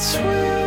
sweet.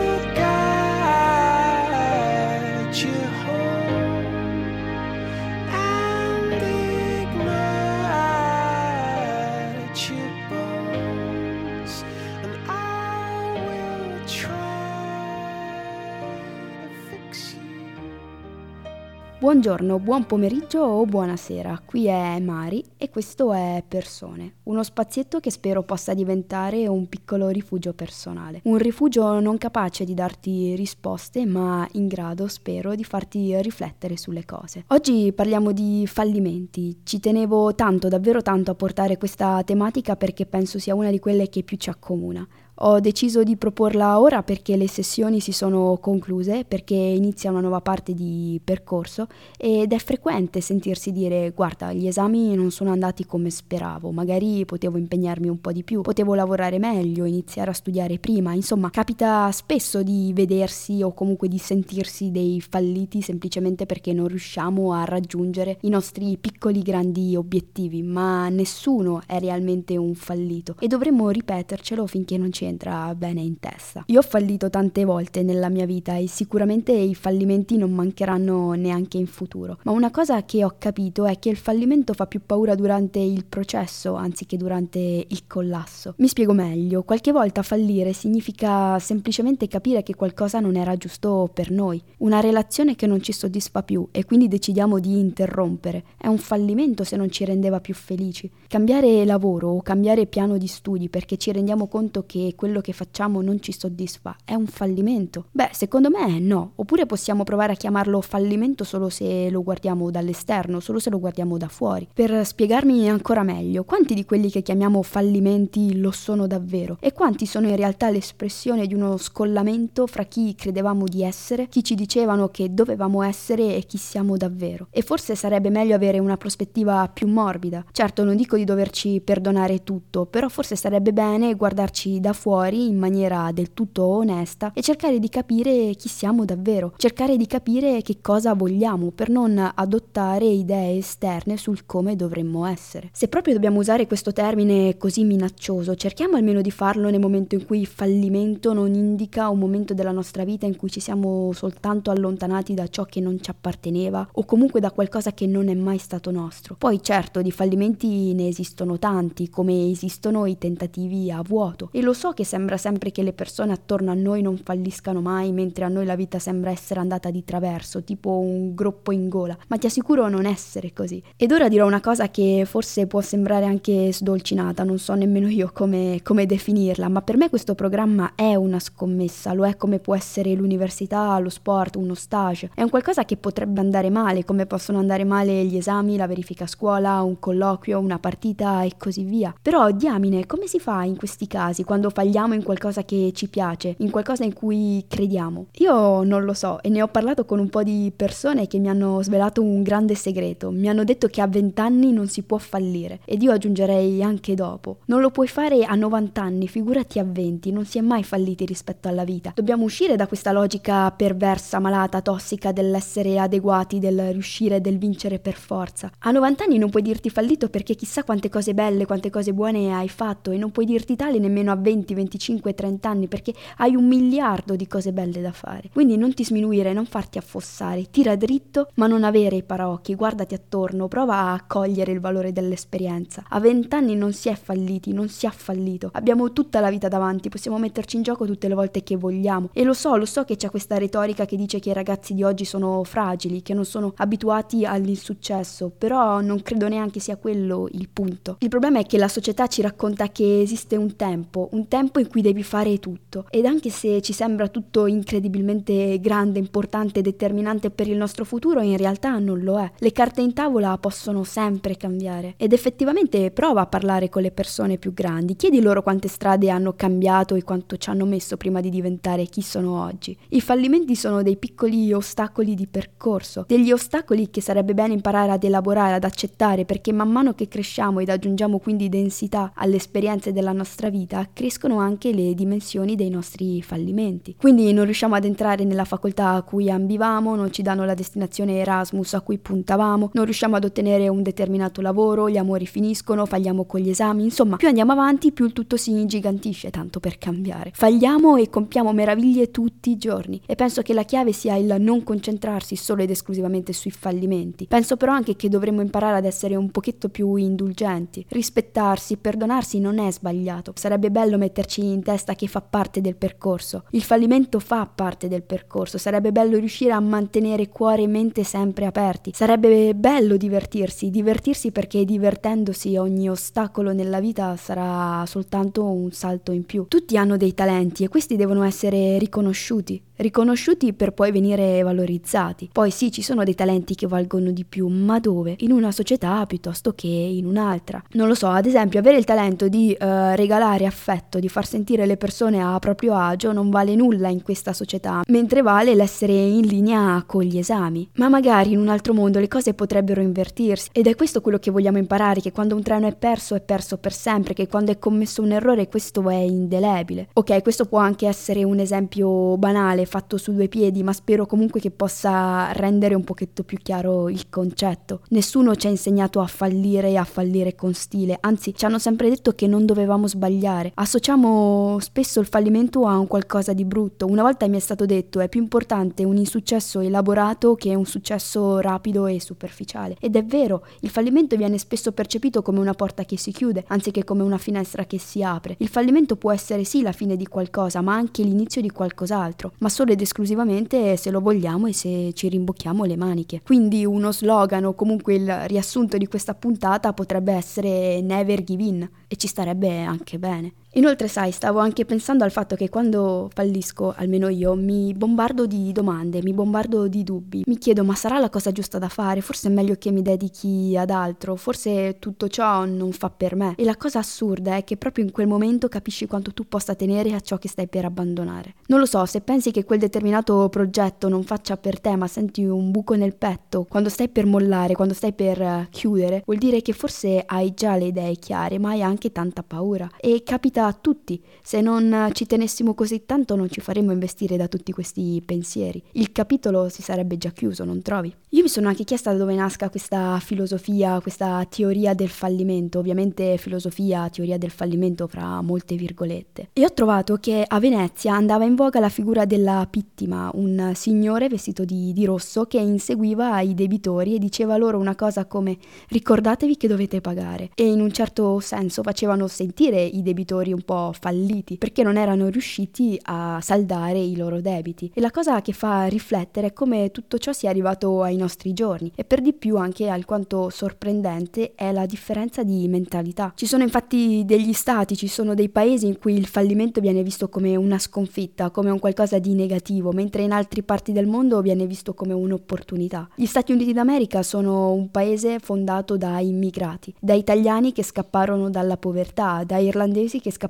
Buongiorno, buon pomeriggio o buonasera, qui è Mari e questo è Persone, uno spazietto che spero possa diventare un piccolo rifugio personale, un rifugio non capace di darti risposte ma in grado, spero, di farti riflettere sulle cose. Oggi parliamo di fallimenti, ci tenevo tanto, davvero tanto a portare questa tematica perché penso sia una di quelle che più ci accomuna. Ho deciso di proporla ora perché le sessioni si sono concluse, perché inizia una nuova parte di percorso ed è frequente sentirsi dire guarda gli esami non sono andati come speravo, magari potevo impegnarmi un po' di più, potevo lavorare meglio, iniziare a studiare prima, insomma capita spesso di vedersi o comunque di sentirsi dei falliti semplicemente perché non riusciamo a raggiungere i nostri piccoli grandi obiettivi, ma nessuno è realmente un fallito e dovremmo ripetercelo finché non ci entra bene in testa. Io ho fallito tante volte nella mia vita e sicuramente i fallimenti non mancheranno neanche in futuro, ma una cosa che ho capito è che il fallimento fa più paura durante il processo anziché durante il collasso. Mi spiego meglio, qualche volta fallire significa semplicemente capire che qualcosa non era giusto per noi, una relazione che non ci soddisfa più e quindi decidiamo di interrompere. È un fallimento se non ci rendeva più felici. Cambiare lavoro o cambiare piano di studi perché ci rendiamo conto che quello che facciamo non ci soddisfa è un fallimento? Beh, secondo me no. Oppure possiamo provare a chiamarlo fallimento solo se lo guardiamo dall'esterno, solo se lo guardiamo da fuori. Per spiegarmi ancora meglio, quanti di quelli che chiamiamo fallimenti lo sono davvero? E quanti sono in realtà l'espressione di uno scollamento fra chi credevamo di essere, chi ci dicevano che dovevamo essere e chi siamo davvero? E forse sarebbe meglio avere una prospettiva più morbida. Certo, non dico di doverci perdonare tutto, però forse sarebbe bene guardarci da fuori in maniera del tutto onesta e cercare di capire chi siamo davvero, cercare di capire che cosa vogliamo per non adottare idee esterne sul come dovremmo essere. Se proprio dobbiamo usare questo termine così minaccioso, cerchiamo almeno di farlo nel momento in cui il fallimento non indica un momento della nostra vita in cui ci siamo soltanto allontanati da ciò che non ci apparteneva o comunque da qualcosa che non è mai stato nostro. Poi certo di fallimenti ne esistono tanti, come esistono i tentativi a vuoto e lo so che sembra sempre che le persone attorno a noi non falliscano mai, mentre a noi la vita sembra essere andata di traverso, tipo un groppo in gola, ma ti assicuro non essere così. Ed ora dirò una cosa che forse può sembrare anche sdolcinata, non so nemmeno io come, come definirla, ma per me questo programma è una scommessa, lo è come può essere l'università, lo sport, uno stage. È un qualcosa che potrebbe andare male, come possono andare male gli esami, la verifica a scuola, un colloquio, una partita e così via. Però diamine, come si fa in questi casi quando falliamo in qualcosa che ci piace, in qualcosa in cui crediamo? Io non lo so e ne ho parlato con un po' di persone che mi hanno svelato un grande segreto. Mi hanno detto che a 20 anni non si può fallire ed io aggiungerei anche dopo. Non lo puoi fare a 90 anni, figurati a 20, non si è mai falliti rispetto alla vita. Dobbiamo uscire da questa logica perversa, malata, tossica dell'essere adeguati, del riuscire, del vincere per forza. A 90 anni non puoi dirti fallito perché chissà quante cose belle, quante cose buone hai fatto e non puoi dirti tale nemmeno a 20, 25, 30 anni perché hai un miliardo di cose belle da fare. Quindi non ti sminuire, non farti affossare, tira dritto ma non avere i paraocchi, guardati attorno, prova a cogliere il valore dell'esperienza. A 20 anni non si è falliti, non si è fallito. Abbiamo tutta la vita davanti, possiamo metterci in gioco tutte le volte che vogliamo. E lo so, lo so che c'è questa retorica che dice che i ragazzi di oggi sono fragili, che non sono abituati all'insuccesso, però non credo neanche sia quello il punto. Il problema è che la società ci racconta che esiste un tempo, un tempo in cui devi fare tutto. Ed anche se ci sembra tutto incredibilmente grande, importante, determinante per il nostro futuro, in realtà non lo è. Le carte in tavola possono sempre cambiare. Ed effettivamente prova a parlare con le persone più grandi, chiedi loro quante strade hanno cambiato e quanto ci hanno messo prima di diventare chi sono oggi. I fallimenti sono dei piccoli ostacoli di percorso, degli ostacoli che sarebbe bene imparare ad elaborare, ad accettare, perché man mano che cresciamo ed aggiungiamo quindi densità alle esperienze della nostra vita, crescono definiscono anche le dimensioni dei nostri fallimenti. Quindi non riusciamo ad entrare nella facoltà a cui ambivamo, non ci danno la destinazione Erasmus a cui puntavamo, non riusciamo ad ottenere un determinato lavoro, gli amori finiscono, falliamo con gli esami, insomma, più andiamo avanti, più il tutto si ingigantisce, tanto per cambiare. Falliamo e compiamo meraviglie tutti i giorni e penso che la chiave sia il non concentrarsi solo ed esclusivamente sui fallimenti. Penso però anche che dovremmo imparare ad essere un pochetto più indulgenti. Rispettarsi, perdonarsi non è sbagliato. Sarebbe bello metterci in testa che fa parte del percorso. Il fallimento fa parte del percorso. Sarebbe bello riuscire a mantenere cuore e mente sempre aperti. Sarebbe bello divertirsi, divertirsi perché divertendosi ogni ostacolo nella vita sarà soltanto un salto in più. Tutti hanno dei talenti e questi devono essere riconosciuti riconosciuti per poi venire valorizzati. Poi sì, ci sono dei talenti che valgono di più, ma dove? In una società piuttosto che in un'altra. Non lo so, ad esempio, avere il talento di uh, regalare affetto, di far sentire le persone a proprio agio non vale nulla in questa società, mentre vale l'essere in linea con gli esami. Ma magari in un altro mondo le cose potrebbero invertirsi ed è questo quello che vogliamo imparare, che quando un treno è perso è perso per sempre, che quando è commesso un errore questo è indelebile. Ok, questo può anche essere un esempio banale musicale fatto su due piedi, ma spero comunque che possa rendere un pochetto più chiaro il concetto. Nessuno ci ha insegnato a fallire e a fallire con stile, anzi ci hanno sempre detto che non dovevamo sbagliare. Associamo spesso il fallimento a un qualcosa di brutto. Una volta mi è stato detto è più importante un insuccesso elaborato che un successo rapido e superficiale. Ed è vero, il fallimento viene spesso percepito come una porta che si chiude, anziché come una finestra che si apre. Il fallimento può essere sì la fine di qualcosa, ma anche l'inizio di qualcos'altro. Ma solo ed esclusivamente se lo vogliamo e se ci rimbocchiamo le maniche. Quindi uno slogan o comunque il riassunto di questa puntata potrebbe essere Never Give In e ci starebbe anche bene. Inoltre, sai, stavo anche pensando al fatto che quando fallisco, almeno io, mi bombardo di domande, mi bombardo di dubbi. Mi chiedo, ma sarà la cosa giusta da fare? Forse è meglio che mi dedichi ad altro, forse tutto ciò non fa per me. E la cosa assurda è che proprio in quel momento capisci quanto tu possa tenere a ciò che stai per abbandonare. Non lo so, se pensi che quel determinato progetto non faccia per te, ma senti un buco nel petto, quando stai per mollare, quando stai per eh, chiudere, vuol dire che forse hai già le idee chiare, ma hai anche tanta paura. E capita a tutti. Se non ci tenessimo così tanto non ci faremmo investire da tutti questi pensieri. Il capitolo si sarebbe già chiuso, non trovi? Io mi sono anche chiesta da dove nasca questa filosofia, questa teoria del fallimento, ovviamente filosofia, teoria del fallimento fra molte virgolette. E ho trovato che a Venezia andava in voga la figura della pittima, un signore vestito di, di rosso che inseguiva i debitori e diceva loro una cosa come ricordatevi che dovete pagare e in un certo senso facevano sentire i debitori un po' falliti perché non erano riusciti a saldare i loro debiti. E la cosa che fa riflettere è come tutto ciò sia arrivato ai nostri giorni e per di più anche alquanto sorprendente è la differenza di mentalità. Ci sono infatti degli stati, ci sono dei paesi in cui il fallimento viene visto come una sconfitta, come un qualcosa di negativo, mentre in altre parti del mondo viene visto come un'opportunità. Gli Stati Uniti d'America sono un paese fondato da immigrati, da italiani che scapparono dalla povertà, da irlandesi che scapparono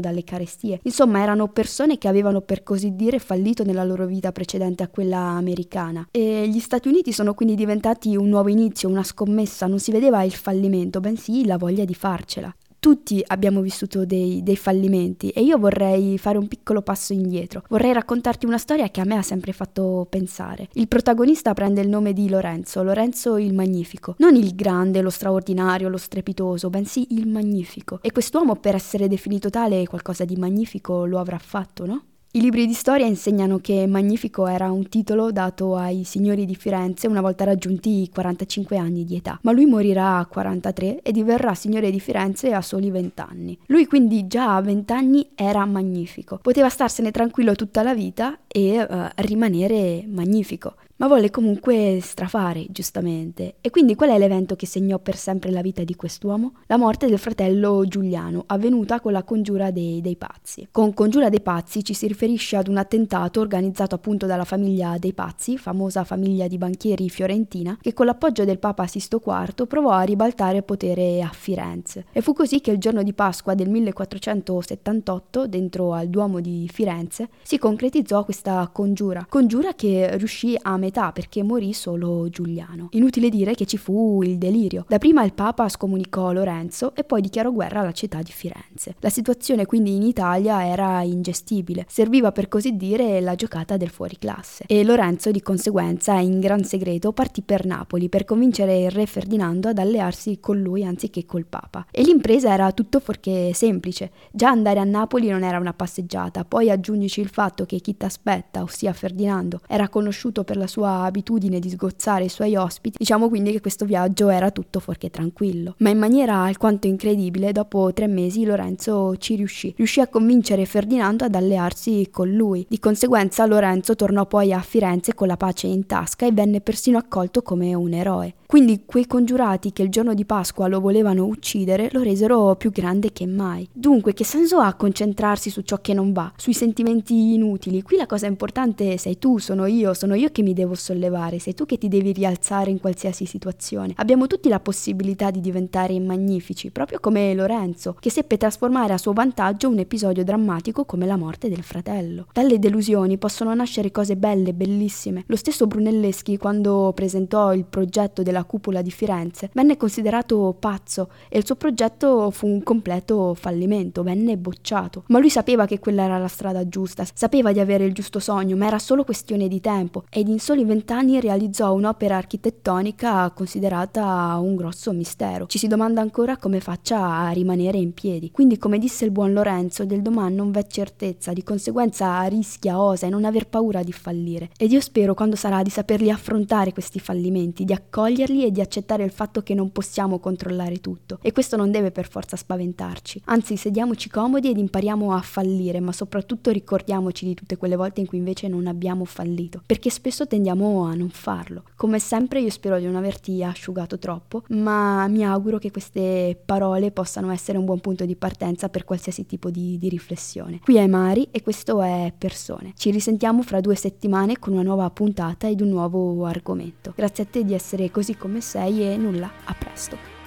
dalle carestie. Insomma, erano persone che avevano per così dire fallito nella loro vita precedente a quella americana. E gli Stati Uniti sono quindi diventati un nuovo inizio, una scommessa, non si vedeva il fallimento, bensì la voglia di farcela tutti abbiamo vissuto dei, dei, fallimenti e io vorrei fare un piccolo passo indietro. Vorrei raccontarti una storia che a me ha sempre fatto pensare. Il protagonista prende il nome di Lorenzo, Lorenzo il Magnifico. Non il grande, lo straordinario, lo strepitoso, bensì il Magnifico. E quest'uomo per essere definito tale qualcosa di magnifico lo avrà fatto, no? I libri di storia insegnano che Magnifico era un titolo dato ai signori di Firenze una volta raggiunti i 45 anni di età, ma lui morirà a 43 e diverrà signore di Firenze a soli 20 anni. Lui quindi già a 20 anni era magnifico, poteva starsene tranquillo tutta la vita e uh, rimanere magnifico ma volle comunque strafare, giustamente. E quindi qual è l'evento che segnò per sempre la vita di quest'uomo? La morte del fratello Giuliano, avvenuta con la congiura dei, dei pazzi. Con congiura dei pazzi ci si riferisce ad un attentato organizzato appunto dalla famiglia dei pazzi, famosa famiglia di banchieri fiorentina, che con l'appoggio del Papa Sisto IV provò a ribaltare il potere a Firenze. E fu così che il giorno di Pasqua del 1478, dentro al Duomo di Firenze, si concretizzò questa congiura, congiura che riuscì a mettere metà perché morì solo Giuliano. Inutile dire che ci fu il delirio. Dapprima il Papa scomunicò Lorenzo e poi dichiarò guerra alla città di Firenze. La situazione quindi in Italia era ingestibile, serviva per così dire la giocata del fuoriclasse e Lorenzo di conseguenza in gran segreto partì per Napoli per convincere il re Ferdinando ad allearsi con lui anziché col Papa. E l'impresa era tutto fuorché semplice. Già andare a Napoli non era una passeggiata, poi aggiungici il fatto che chi t'aspetta, ossia Ferdinando, era conosciuto per la sua abitudine di sgozzare i suoi ospiti, diciamo quindi che questo viaggio era tutto fuorché tranquillo. Ma in maniera alquanto incredibile, dopo tre mesi Lorenzo ci riuscì. Riuscì a convincere Ferdinando ad allearsi con lui. Di conseguenza Lorenzo tornò poi a Firenze con la pace in tasca e venne persino accolto come un eroe. Quindi quei congiurati che il giorno di Pasqua lo volevano uccidere lo resero più grande che mai. Dunque, che senso ha concentrarsi su ciò che non va, sui sentimenti inutili? Qui la cosa importante sei tu, sono io, sono io che mi devo sollevare, sei tu che ti devi rialzare in qualsiasi situazione. Abbiamo tutti la possibilità di diventare magnifici, proprio come Lorenzo, che seppe trasformare a suo vantaggio un episodio drammatico come la morte del fratello. Dalle delusioni possono nascere cose belle, bellissime. Lo stesso Brunelleschi, quando presentò il progetto della cupola di Firenze, venne considerato pazzo e il suo progetto fu un completo fallimento, venne bocciato. Ma lui sapeva che quella era la strada giusta, sapeva di avere il giusto sogno, ma era solo questione di tempo ed in soli vent'anni realizzò un'opera architettonica considerata un grosso mistero. Ci si domanda ancora come faccia a rimanere in piedi. Quindi, come disse il buon Lorenzo, del domani non v'è certezza, di conseguenza rischia, osa e non aver paura di fallire. Ed io spero quando sarà di saperli affrontare questi fallimenti, di accoglierli e di accettare il fatto che non possiamo controllare tutto. E questo non deve per forza spaventarci. Anzi, sediamoci comodi ed impariamo a fallire, ma soprattutto ricordiamoci di tutte quelle volte in cui invece non abbiamo fallito, perché spesso tendiamo a non farlo. Come sempre io spero di non averti asciugato troppo, ma mi auguro che queste parole possano essere un buon punto di partenza per qualsiasi tipo di, di riflessione. Qui è Mari e questo è Persone. Ci risentiamo fra due settimane con una nuova puntata ed un nuovo argomento. Grazie a te di essere così come sei e nulla, a presto.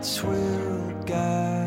Lights will guide.